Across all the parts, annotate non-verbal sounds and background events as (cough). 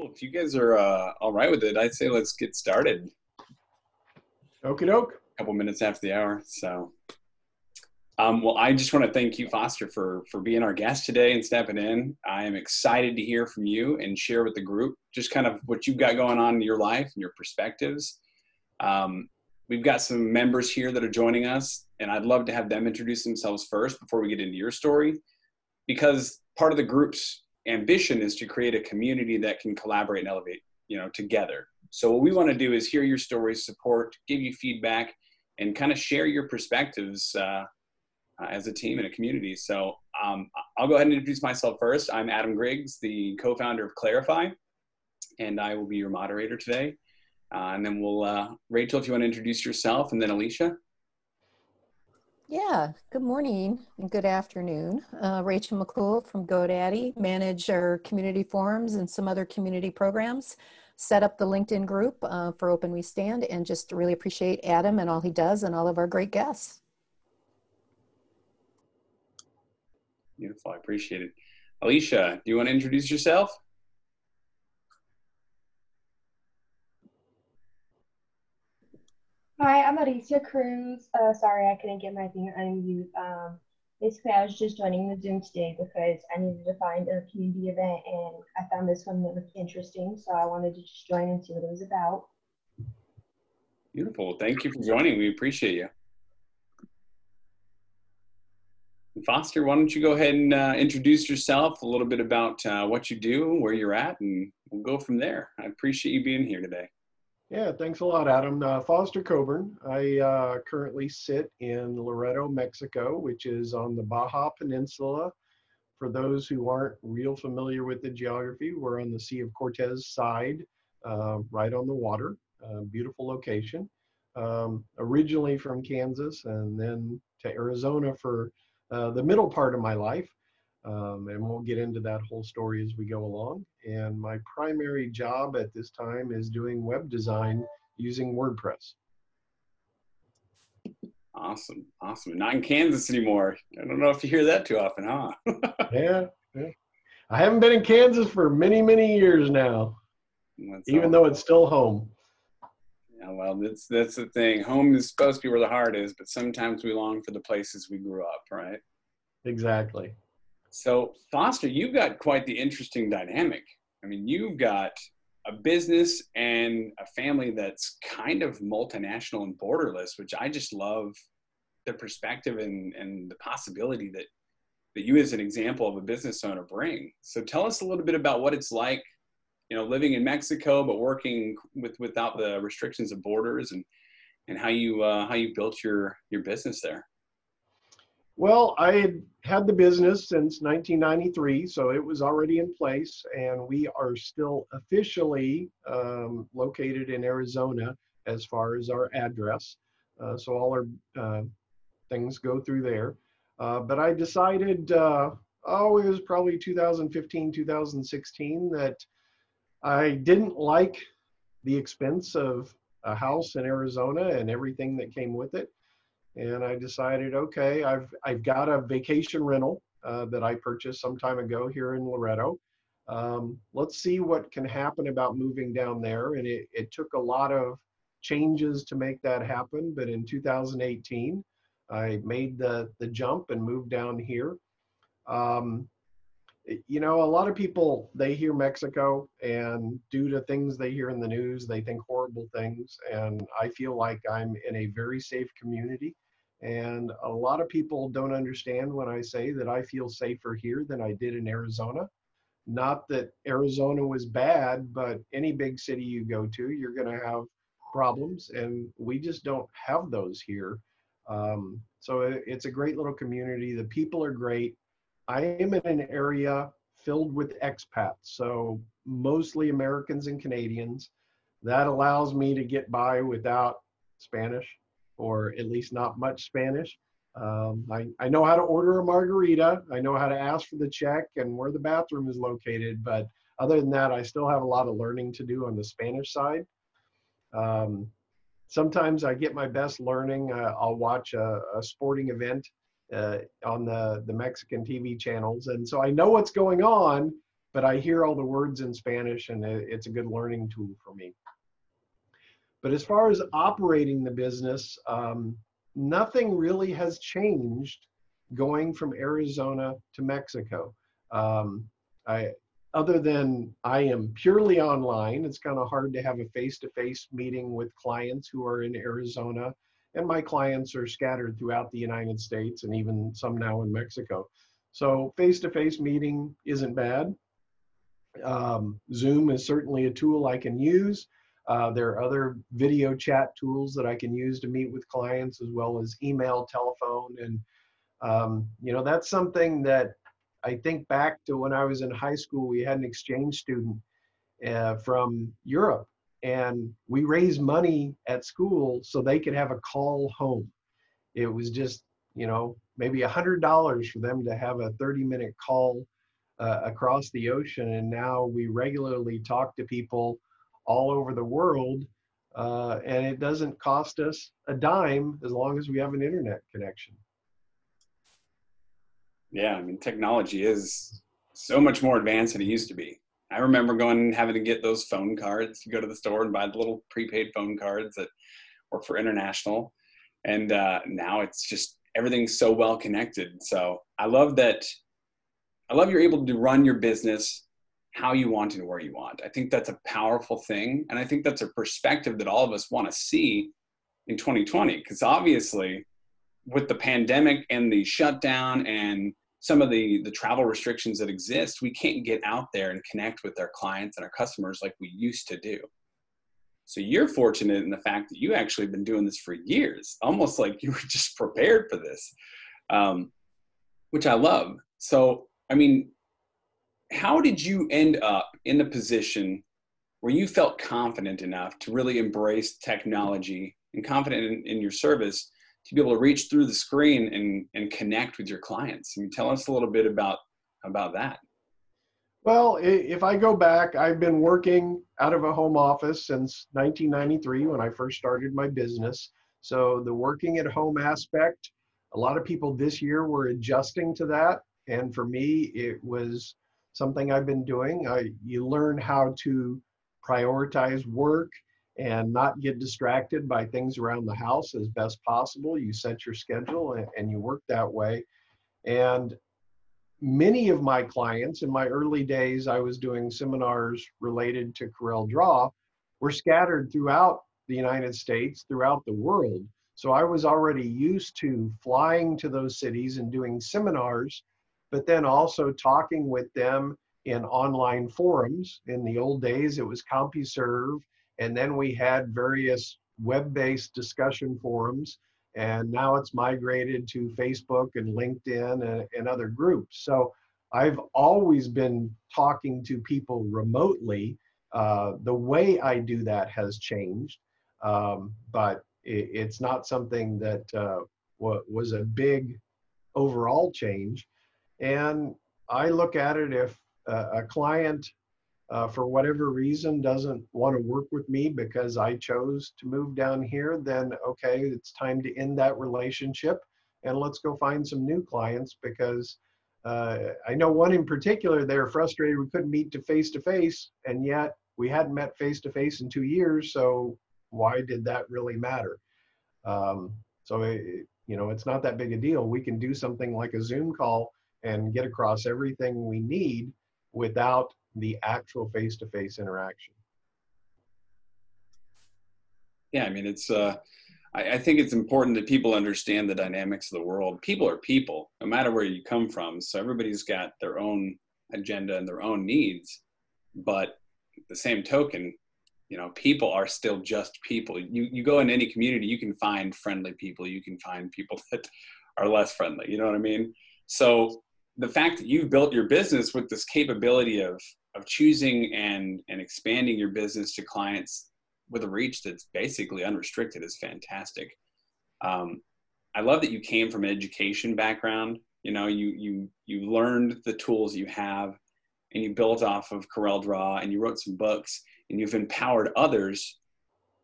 Cool. If you guys are uh, all right with it, I'd say let's get started. Okie doke. A couple minutes after the hour. So, um, well, I just want to thank you, Foster, for for being our guest today and stepping in. I am excited to hear from you and share with the group just kind of what you've got going on in your life and your perspectives. Um, we've got some members here that are joining us, and I'd love to have them introduce themselves first before we get into your story, because part of the group's ambition is to create a community that can collaborate and elevate, you know, together. So what we want to do is hear your stories, support, give you feedback, and kind of share your perspectives uh, uh, as a team and a community. So um, I'll go ahead and introduce myself first. I'm Adam Griggs, the co-founder of Clarify, and I will be your moderator today. Uh, and then we'll, uh, Rachel, if you want to introduce yourself, and then Alicia. Yeah, good morning and good afternoon. Uh, Rachel McCool from GoDaddy, manage our community forums and some other community programs, set up the LinkedIn group uh, for Open We Stand, and just really appreciate Adam and all he does and all of our great guests. Beautiful, I appreciate it. Alicia, do you want to introduce yourself? Hi, I'm Alicia Cruz. Uh, sorry, I couldn't get my thing unmute. Um, basically, I was just joining the Zoom today because I needed to find a community event and I found this one that looked interesting. So I wanted to just join and see what it was about. Beautiful. Thank you for joining. We appreciate you. Foster, why don't you go ahead and uh, introduce yourself, a little bit about uh, what you do, where you're at, and we'll go from there. I appreciate you being here today. Yeah, thanks a lot, Adam. Uh, Foster Coburn. I uh, currently sit in Loreto, Mexico, which is on the Baja Peninsula. For those who aren't real familiar with the geography, we're on the Sea of Cortez side, uh, right on the water. beautiful location. Um, originally from Kansas and then to Arizona for uh, the middle part of my life. Um, and we'll get into that whole story as we go along. And my primary job at this time is doing web design using WordPress. Awesome, awesome. Not in Kansas anymore. I don't know if you hear that too often, huh? (laughs) yeah, yeah, I haven't been in Kansas for many, many years now, that's even awesome. though it's still home. Yeah, well, that's that's the thing. Home is supposed to be where the heart is, but sometimes we long for the places we grew up, right? Exactly. So, Foster, you've got quite the interesting dynamic. I mean, you've got a business and a family that's kind of multinational and borderless, which I just love the perspective and, and the possibility that, that you as an example of a business owner bring. So tell us a little bit about what it's like, you know, living in Mexico, but working with, without the restrictions of borders and, and how you, uh, how you built your, your business there. Well, I had the business since 1993, so it was already in place, and we are still officially um, located in Arizona as far as our address. Uh, so all our uh, things go through there. Uh, but I decided, uh, oh, it was probably 2015, 2016, that I didn't like the expense of a house in Arizona and everything that came with it and I decided, okay, I've I've got a vacation rental uh, that I purchased some time ago here in Loreto. Um, let's see what can happen about moving down there. And it, it took a lot of changes to make that happen. But in 2018, I made the the jump and moved down here. Um, you know, a lot of people they hear Mexico, and due to things they hear in the news, they think horrible things. And I feel like I'm in a very safe community. And a lot of people don't understand when I say that I feel safer here than I did in Arizona. Not that Arizona was bad, but any big city you go to, you're going to have problems, and we just don't have those here. Um, so it, it's a great little community. The people are great. I am in an area filled with expats, so mostly Americans and Canadians. That allows me to get by without Spanish or at least not much Spanish. Um, I, I know how to order a margarita. I know how to ask for the check and where the bathroom is located. But other than that, I still have a lot of learning to do on the Spanish side. Um, sometimes I get my best learning. Uh, I'll watch a, a sporting event uh, on the, the Mexican TV channels. And so I know what's going on, but I hear all the words in Spanish and it's a good learning tool for me. But as far as operating the business, um, nothing really has changed going from Arizona to Mexico. Um, I, other than I am purely online, it's kind of hard to have a face-to-face meeting with clients who are in Arizona, and my clients are scattered throughout the United States and even some now in Mexico. So face-to-face meeting isn't bad. Um, Zoom is certainly a tool I can use. Uh, there are other video chat tools that I can use to meet with clients as well as email, telephone, and um, you know that's something that I think back to when I was in high school. We had an exchange student uh, from Europe, and we raised money at school so they could have a call home. It was just you know maybe a hundred dollars for them to have a 30 minute call uh, across the ocean, and now we regularly talk to people all over the world. Uh, and it doesn't cost us a dime as long as we have an internet connection. Yeah, I mean, technology is so much more advanced than it used to be. I remember going and having to get those phone cards. You go to the store and buy the little prepaid phone cards that were for international. And uh, now it's just everything's so well connected. So I love that. I love you're able to run your business how you want and where you want. I think that's a powerful thing. And I think that's a perspective that all of us want to see in 2020. Because obviously, with the pandemic and the shutdown and some of the, the travel restrictions that exist, we can't get out there and connect with our clients and our customers like we used to do. So you're fortunate in the fact that you actually been doing this for years, almost like you were (laughs) just prepared for this, um, which I love. So, I mean, how did you end up in the position where you felt confident enough to really embrace technology and confident in, in, your service to be able to reach through the screen and, and connect with your clients? Mean, tell us a little bit about about that. Well, if I go back, I've been working out of a home office since 1993 when I first started my business. So the working at home aspect, a lot of people this year were adjusting to that. And for me, it was something I've been doing. I, you learn how to prioritize work and not get distracted by things around the house as best possible. You set your schedule and, and you work that way. And many of my clients in my early days, I was doing seminars related to Corel Draw, were scattered throughout the United States, throughout the world. So I was already used to flying to those cities and doing seminars but then also talking with them in online forums. In the old days, it was CompuServe, and then we had various web-based discussion forums, and now it's migrated to Facebook and LinkedIn and, and other groups. So I've always been talking to people remotely. Uh, the way I do that has changed, um, but it, it's not something that uh, was a big overall change. And I look at it if uh, a client, uh, for whatever reason, doesn't want to work with me because I chose to move down here, then okay, it's time to end that relationship and let's go find some new clients because uh, I know one in particular, they're frustrated we couldn't meet to face to face, and yet we hadn't met face to face in two years, so why did that really matter? Um, so, it, you know, it's not that big a deal. We can do something like a Zoom call and get across everything we need without the actual face-to-face interaction. Yeah, I mean, it's. Uh, I, I think it's important that people understand the dynamics of the world. People are people, no matter where you come from. So everybody's got their own agenda and their own needs, but the same token, you know, people are still just people. You you go in any community, you can find friendly people. You can find people (laughs) that are less friendly. You know what I mean? So the fact that you've built your business with this capability of of choosing and and expanding your business to clients with a reach that's basically unrestricted is fantastic. Um, I love that you came from an education background. You know, you you you learned the tools you have, and you built off of Corel Draw, and you wrote some books, and you've empowered others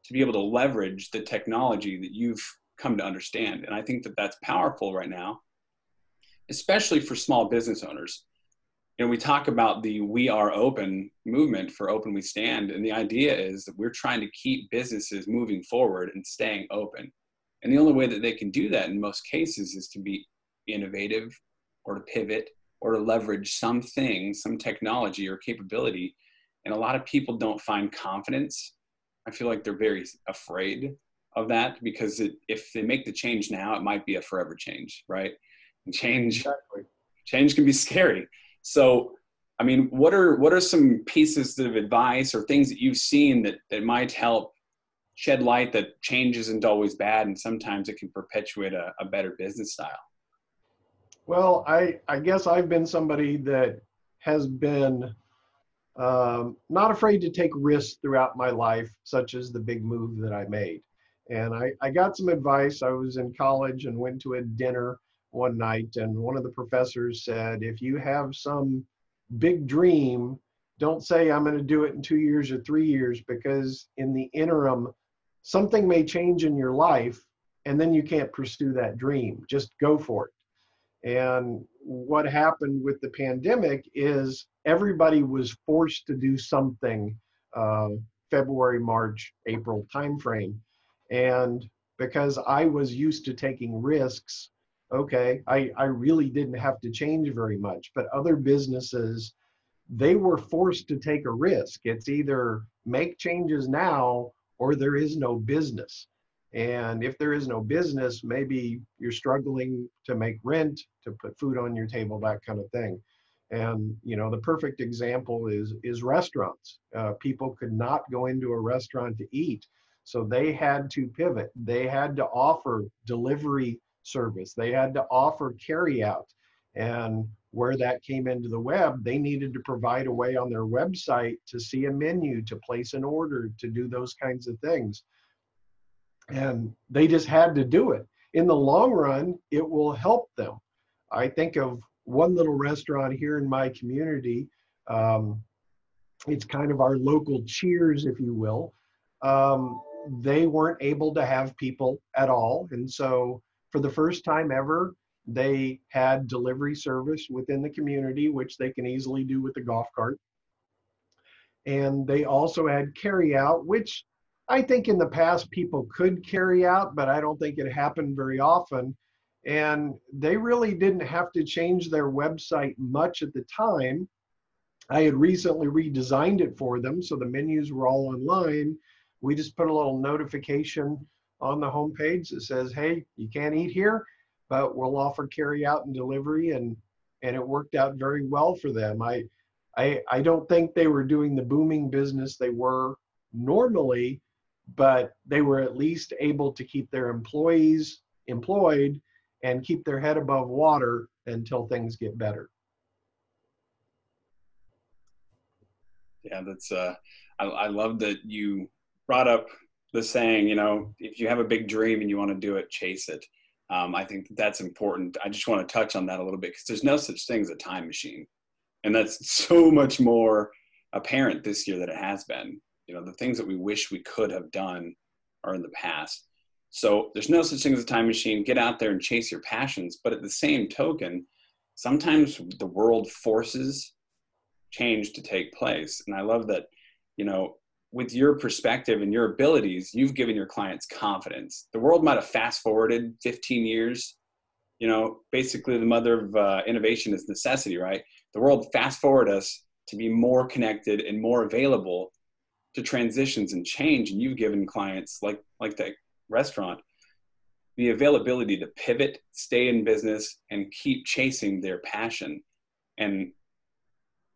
to be able to leverage the technology that you've come to understand. And I think that that's powerful right now especially for small business owners. You know, we talk about the "We Are Open" movement for Open We Stand, and the idea is that we're trying to keep businesses moving forward and staying open. And the only way that they can do that in most cases is to be innovative, or to pivot, or to leverage something, some technology or capability. And a lot of people don't find confidence. I feel like they're very afraid of that because it, if they make the change now, it might be a forever change, right? And change, exactly. change can be scary. So, I mean, what are what are some pieces of advice or things that you've seen that that might help shed light that change isn't always bad and sometimes it can perpetuate a, a better business style? Well, I, I guess I've been somebody that has been um, not afraid to take risks throughout my life, such as the big move that I made. And I, I got some advice. I was in college and went to a dinner one night, and one of the professors said, If you have some big dream, don't say, I'm going to do it in two years or three years, because in the interim, something may change in your life, and then you can't pursue that dream. Just go for it. And what happened with the pandemic is everybody was forced to do something uh, February, March, April timeframe. And because I was used to taking risks, okay, I, I really didn't have to change very much. But other businesses, they were forced to take a risk. It's either make changes now or there is no business. And if there is no business, maybe you're struggling to make rent, to put food on your table, that kind of thing. And you know, the perfect example is is restaurants. Uh, people could not go into a restaurant to eat, so they had to pivot. They had to offer delivery service. They had to offer carry out. And where that came into the web, they needed to provide a way on their website to see a menu, to place an order, to do those kinds of things and they just had to do it. In the long run, it will help them. I think of one little restaurant here in my community. Um, it's kind of our local Cheers, if you will. Um, they weren't able to have people at all. And so, for the first time ever, they had delivery service within the community, which they can easily do with the golf cart. And they also had carry out, which I think in the past people could carry out, but I don't think it happened very often. And they really didn't have to change their website much at the time. I had recently redesigned it for them, so the menus were all online. We just put a little notification on the homepage that says, "Hey, you can't eat here, but we'll offer carry out and delivery," and and it worked out very well for them. I I I don't think they were doing the booming business they were normally, but they were at least able to keep their employees employed and keep their head above water until things get better. Yeah, that's uh, I, I love that you brought up the saying, you know, if you have a big dream and you want to do it, chase it. Um, I think that's important. I just want to touch on that a little bit because there's no such thing as a time machine. And that's (laughs) so much more apparent this year than it has been. You know, the things that we wish we could have done are in the past. So there's no such thing as a time machine. Get out there and chase your passions. But at the same token, sometimes the world forces change to take place. And I love that, you know, with your perspective and your abilities, you've given your clients confidence. The world might have fast forwarded 15 years. You know, basically, the mother of uh, innovation is necessity, right? The world fast forward us to be more connected and more available to transitions and change and you've given clients like like that restaurant the availability to pivot stay in business and keep chasing their passion and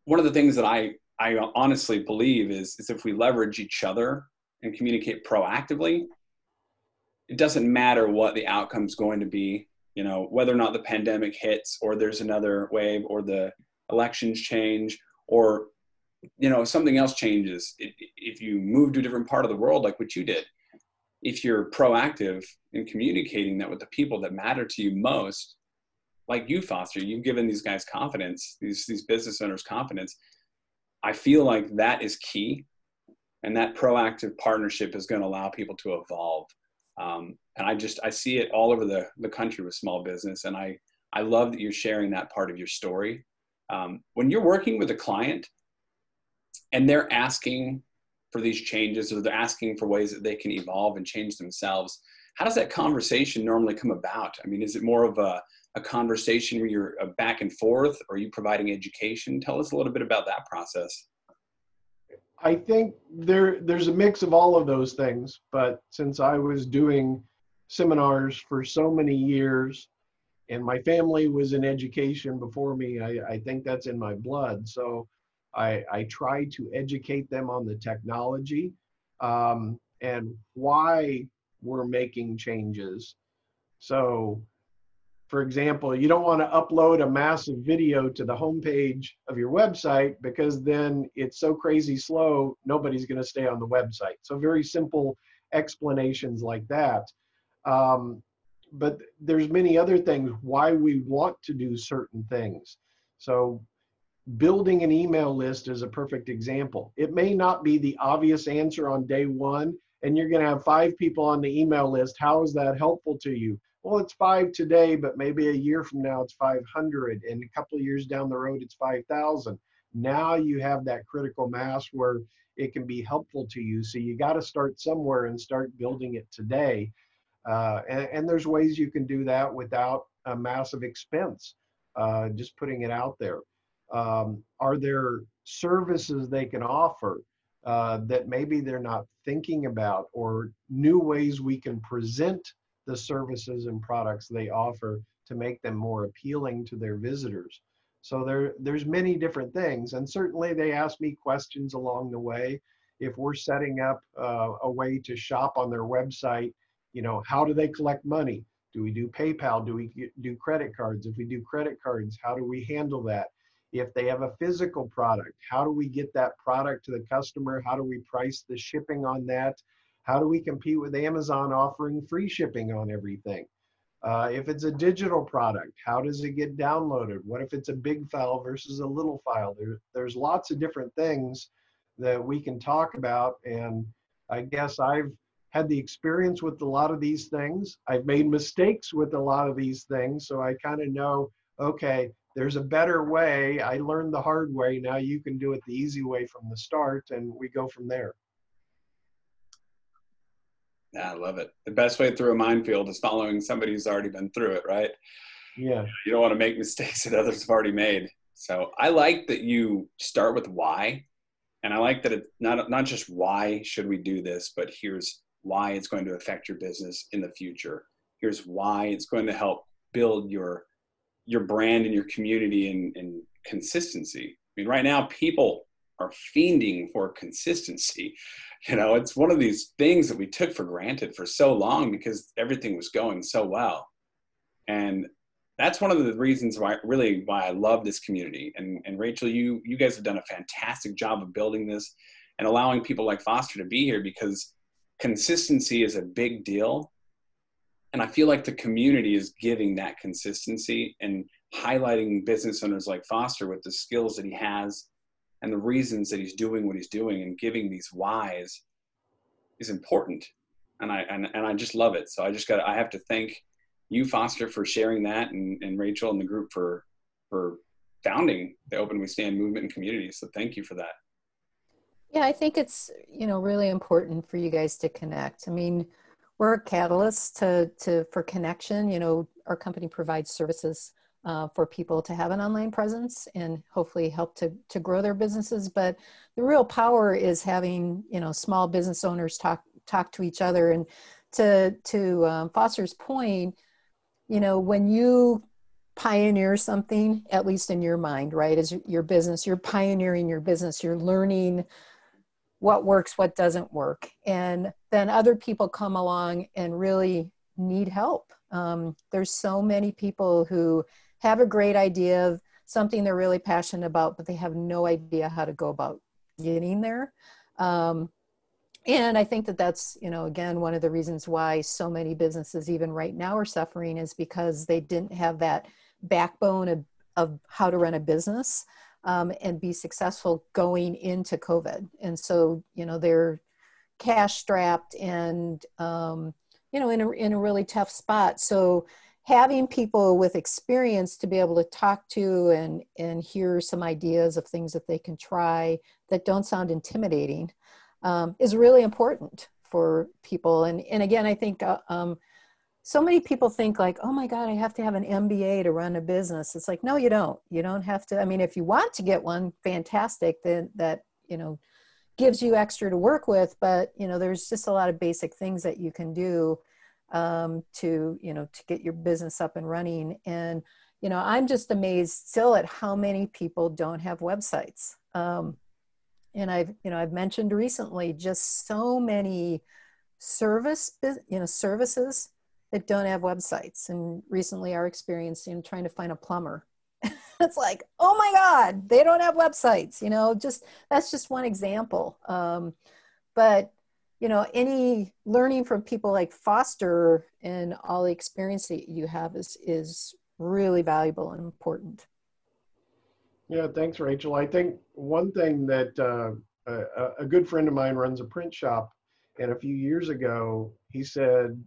one of the things that i i honestly believe is is if we leverage each other and communicate proactively it doesn't matter what the outcome is going to be you know whether or not the pandemic hits or there's another wave or the elections change or you know something else changes. If you move to a different part of the world like what you did if you're proactive in communicating that with the people that matter to you most like you foster you've given these guys confidence these these business owners confidence i feel like that is key and that proactive partnership is going to allow people to evolve um, and i just i see it all over the, the country with small business and i i love that you're sharing that part of your story Um, when you're working with a client and they're asking for these changes or they're asking for ways that they can evolve and change themselves, how does that conversation normally come about? I mean, is it more of a, a conversation where you're uh, back and forth or are you providing education? Tell us a little bit about that process. I think there there's a mix of all of those things, but since I was doing seminars for so many years and my family was in education before me, I, I think that's in my blood. So I, I try to educate them on the technology um, and why we're making changes. So for example, you don't want to upload a massive video to the homepage of your website because then it's so crazy slow, nobody's going to stay on the website. So, very simple explanations like that. Um, but there's many other things why we want to do certain things. So, building an email list is a perfect example. It may not be the obvious answer on day one, and you're going to have five people on the email list. How is that helpful to you? Well, it's five today, but maybe a year from now it's 500, and a couple of years down the road it's 5,000. Now you have that critical mass where it can be helpful to you. So you got to start somewhere and start building it today. Uh, and, and, there's ways you can do that without a massive expense, uh, just putting it out there. Um, are there services they can offer uh, that maybe they're not thinking about, or new ways we can present the services and products they offer to make them more appealing to their visitors. So there, there's many different things, and certainly they ask me questions along the way. If we're setting up uh, a way to shop on their website, you know, how do they collect money? Do we do PayPal? Do we do credit cards? If we do credit cards, how do we handle that? If they have a physical product, how do we get that product to the customer? How do we price the shipping on that? How do we compete with Amazon offering free shipping on everything? Uh, if it's a digital product, how does it get downloaded? What if it's a big file versus a little file? There, there's lots of different things that we can talk about. And I guess I've had the experience with a lot of these things. I've made mistakes with a lot of these things. So I kind of know, okay, there's a better way. I learned the hard way. Now you can do it the easy way from the start, and we go from there. Yeah, I love it. The best way through a minefield is following somebody who's already been through it, right? Yeah. You don't want to make mistakes (laughs) that others have already made. So I like that you start with why. And I like that it's not not just why should we do this, but here's why it's going to affect your business in the future. Here's why it's going to help build your your brand and your community and, and consistency. I mean, right now people are fiending for consistency. You know, it's one of these things that we took for granted for so long because everything was going so well. And that's one of the reasons why really why I love this community. And, and Rachel, you you guys have done a fantastic job of building this and allowing people like Foster to be here because consistency is a big deal. And I feel like the community is giving that consistency and highlighting business owners like Foster with the skills that he has and the reasons that he's doing what he's doing and giving these whys is important. And i and, and i just love it. So i just got i have to thank you foster for sharing that and, and rachel and the group for for founding the open we stand movement and community. So thank you for that. Yeah i think it's you know really important for you guys to connect. I mean we're a catalyst to to for connection. You know our company provides services uh, for people to have an online presence and hopefully help to, to grow their businesses. But the real power is having, you know, small business owners talk, talk to each other. And to, to um, Foster's point, you know, when you pioneer something, at least in your mind, right, as your business, you're pioneering your business, you're learning what works, what doesn't work. And then other people come along and really need help. Um, there's so many people who have a great idea of something they're really passionate about, but they have no idea how to go about getting there. Um, and I think that that's, you know, again, one of the reasons why so many businesses, even right now, are suffering is because they didn't have that backbone of, of how to run a business um, and be successful going into COVID. And so, you know, they're cash strapped and, um, you know, in a, in a really tough spot. So, having people with experience to be able to talk to and and hear some ideas of things that they can try that don't sound intimidating um, is really important for people. And and again i think uh, um, so many people think like oh my god i have to have an mba to run a business. It's like no you don't. You don't have to i mean if you want to get one fantastic then that you know gives you extra to work with but you know there's just a lot of basic things that you can do um, to you know to get your business up and running. And you know i'm just amazed still at how many people don't have websites. Um, and i've you know i've mentioned recently just so many service you know services that don't have websites. And recently our experience in trying to find a plumber (laughs) it's like oh my god they don't have websites you know just that's just one example. Um, but you know any learning from people like foster and all the experience that you have is is really valuable and important. Yeah thanks rachel. I think one thing that uh, a, a good friend of mine runs a print shop and a few years ago he said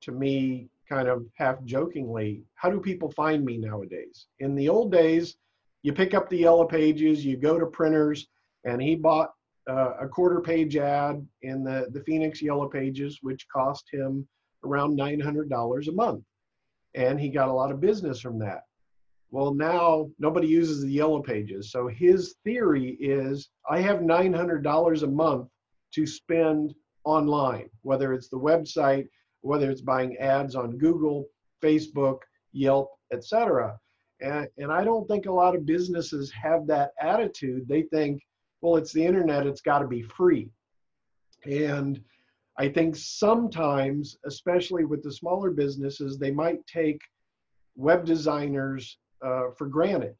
to me kind of half jokingly how do people find me nowadays? In the old days you pick up the yellow pages you go to printers and he bought uh, a quarter page ad in the, the Phoenix Yellow Pages, which cost him around $900 a month. And he got a lot of business from that. Well, now nobody uses the Yellow Pages. So his theory is I have $900 a month to spend online, whether it's the website, whether it's buying ads on Google, Facebook, Yelp, etc. And, and I don't think a lot of businesses have that attitude. They think, well, it's the internet, it's got to be free. And I think sometimes, especially with the smaller businesses, they might take web designers uh, for granted.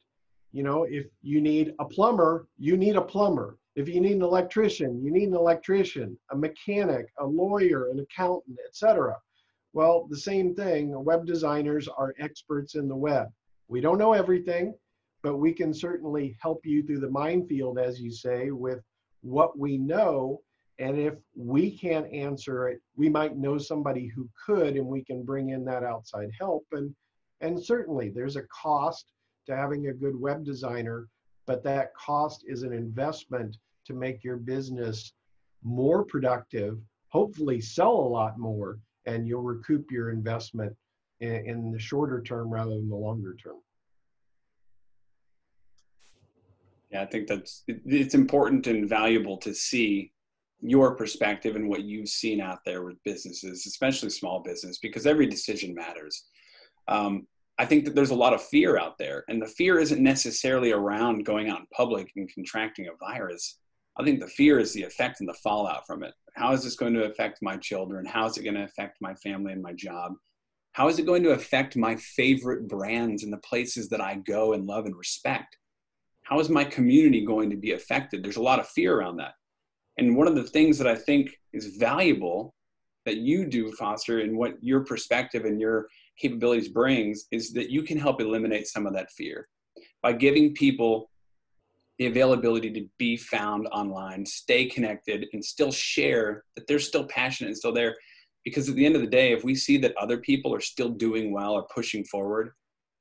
You know, if you need a plumber, you need a plumber. If you need an electrician, you need an electrician, a mechanic, a lawyer, an accountant, etc. Well, the same thing, web designers are experts in the web. We don't know everything, but we can certainly help you through the minefield, as you say, with what we know. And if we can't answer it, we might know somebody who could, and we can bring in that outside help. And and certainly, there's a cost to having a good web designer, but that cost is an investment to make your business more productive. Hopefully, sell a lot more, and you'll recoup your investment in, in the shorter term rather than the longer term. Yeah, I think that's it's important and valuable to see your perspective and what you've seen out there with businesses, especially small business, because every decision matters. Um, I think that there's a lot of fear out there, and the fear isn't necessarily around going out in public and contracting a virus. I think the fear is the effect and the fallout from it. How is this going to affect my children? How is it going to affect my family and my job? How is it going to affect my favorite brands and the places that I go and love and respect? How is my community going to be affected? There's a lot of fear around that. And one of the things that I think is valuable that you do, Foster, and what your perspective and your capabilities brings is that you can help eliminate some of that fear by giving people the availability to be found online, stay connected, and still share that they're still passionate and still there. Because at the end of the day, if we see that other people are still doing well or pushing forward,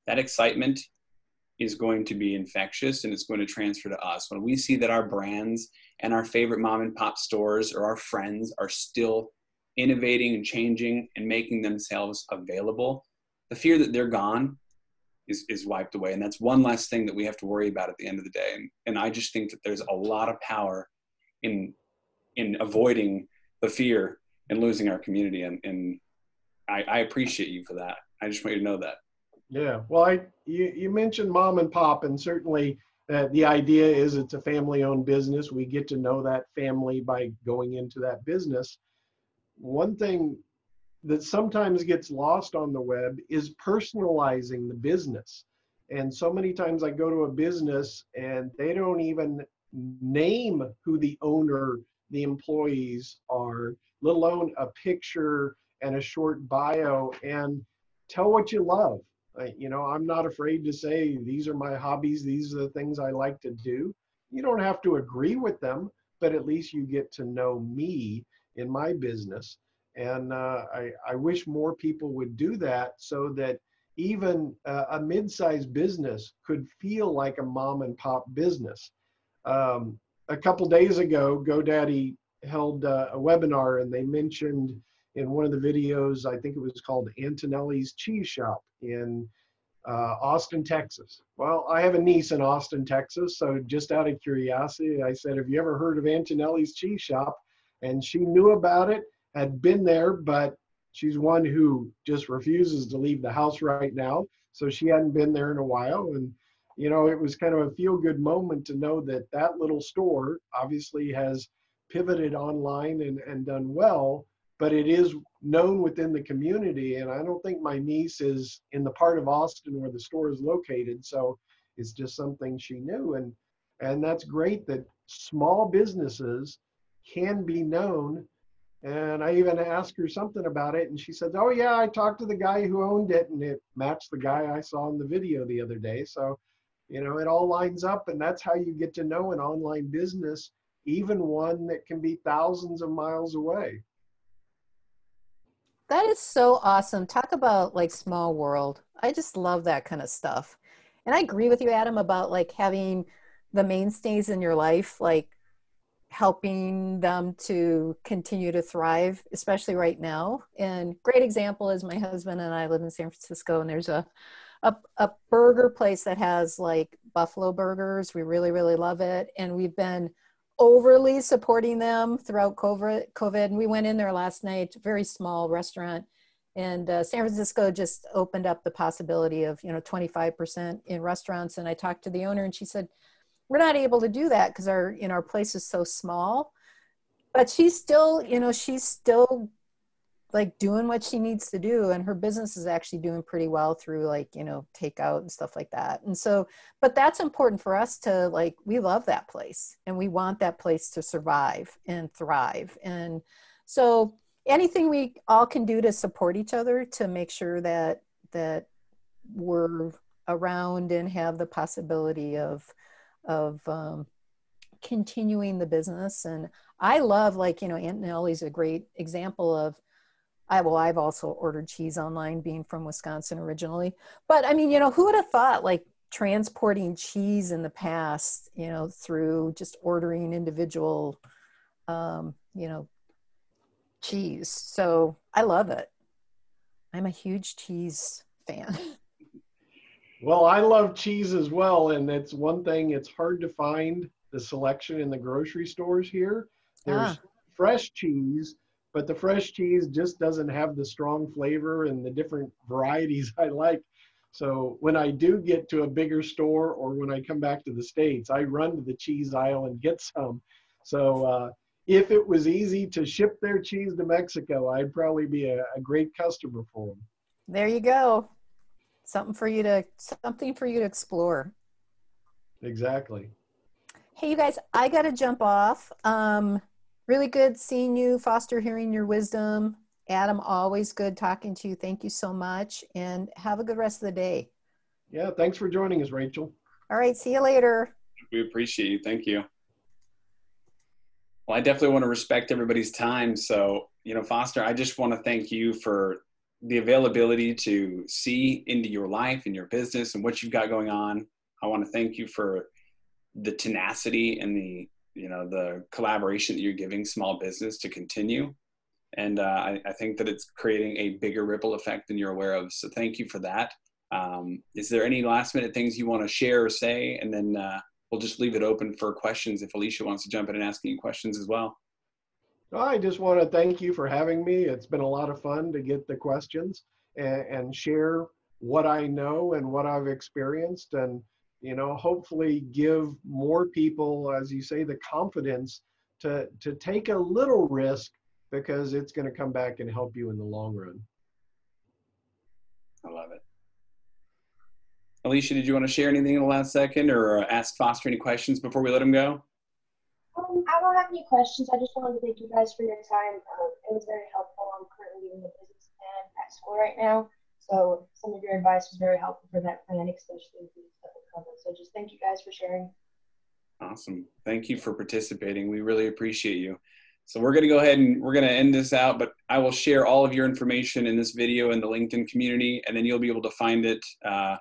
that excitement is going to be infectious and it's going to transfer to us. When we see that our brands and our favorite mom and pop stores or our friends are still innovating and changing and making themselves available, the fear that they're gone is, is wiped away. And that's one less thing that we have to worry about at the end of the day. And, and I just think that there's a lot of power in, in avoiding the fear and losing our community. And, and I, I appreciate you for that. I just want you to know that. Yeah, well, I you, you mentioned mom and pop, and certainly uh, the idea is it's a family-owned business. We get to know that family by going into that business. One thing that sometimes gets lost on the web is personalizing the business. And so many times I go to a business and they don't even name who the owner, the employees are, let alone a picture and a short bio and tell what you love you know, I'm not afraid to say these are my hobbies, these are the things I like to do. You don't have to agree with them, but at least you get to know me in my business. And uh, I, I wish more people would do that so that even uh, a mid-sized business could feel like a mom and pop business. Um, a couple days ago, GoDaddy held uh, a webinar and they mentioned in one of the videos, I think it was called Antonelli's Cheese Shop in uh, Austin, Texas. Well, I have a niece in Austin, Texas, so just out of curiosity, I said, Have you ever heard of Antonelli's Cheese Shop? And she knew about it, had been there, but she's one who just refuses to leave the house right now. So she hadn't been there in a while. And, you know, it was kind of a feel good moment to know that that little store obviously has pivoted online and, and done well but it is known within the community. And I don't think my niece is in the part of Austin where the store is located. So it's just something she knew. And, and that's great that small businesses can be known. And I even asked her something about it, and she said, Oh, yeah, I talked to the guy who owned it, and it matched the guy I saw in the video the other day. So, you know, it all lines up, and that's how you get to know an online business, even one that can be thousands of miles away. That is so awesome. Talk about like small world. I just love that kind of stuff. And I agree with you, Adam, about like having the mainstays in your life, like helping them to continue to thrive, especially right now. And great example is my husband and I live in San Francisco, and there's a a, a burger place that has like buffalo burgers. We really, really love it. And we've been overly supporting them throughout COVID. And we went in there last night, very small restaurant, and uh, San Francisco just opened up the possibility of you know 25% in restaurants. And I talked to the owner, and she said, "We're not able to do that because our you know our place is so small." But she's still, you know, she's still like doing what she needs to do and her business is actually doing pretty well through like you know takeout and stuff like that. And so but that's important for us to like we love that place and we want that place to survive and thrive. And so anything we all can do to support each other to make sure that that we're around and have the possibility of of um, continuing the business. And i love like you know Antonelli's a great example of I well, I've also ordered cheese online, being from Wisconsin originally. But I mean, you know, who would have thought like transporting cheese in the past, you know, through just ordering individual, um, you know, cheese. So I love it. I'm a huge cheese fan. Well, I love cheese as well, and it's one thing. It's hard to find the selection in the grocery stores here. There's ah. fresh cheese but the fresh cheese just doesn't have the strong flavor and the different (laughs) varieties I like. So when I do get to a bigger store or when I come back to the States, I run to the cheese aisle and get some. So uh, if it was easy to ship their cheese to Mexico, I'd probably be a, a great customer for them. There you go. Something for you to something for you to explore. Exactly. Hey, you guys, I got to jump off. Um, really good seeing you, Foster, hearing your wisdom. Adam, always good talking to you. Thank you so much and have a good rest of the day. Yeah, thanks for joining us, Rachel. All right, see you later. We appreciate you. Thank you. Well, I definitely want to respect everybody's time. So, you know, Foster, I just want to thank you for the availability to see into your life and your business and what you've got going on. I want to thank you for the tenacity and the you know the collaboration that you're giving small business to continue. And uh, I, I, think that it's creating a bigger ripple effect than you're aware of. So thank you for that. Um, is there any last minute things you want to share or say? And then uh, we'll just leave it open for questions if alicia wants to jump in and ask any questions as well. I just want to thank you for having me. It's been a lot of fun to get the questions and, and share what i know and what i've experienced. And you know hopefully give more people as you say the confidence to to take a little risk because it's going to come back and help you in the long run. I love it. Alicia did you want to share anything in the last second or ask foster any questions before we let him go? Um, i don't have any questions. I just wanted to thank you guys for your time. Um, it was very helpful. I'm currently in the business plan at school right now so some of your advice was very helpful for that plan especially so just thank you guys for sharing. Awesome. Thank you for participating. We really appreciate you. So we're going to go ahead and we're going to end this out, but I will share all of your information in this video in the LinkedIn community, and then you'll be able to find it uh,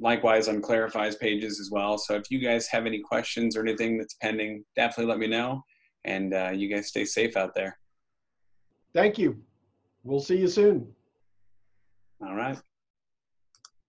likewise on Clarify's pages as well. So if you guys have any questions or anything that's pending, definitely let me know. And uh, you guys stay safe out there. Thank you. We'll see you soon. All right.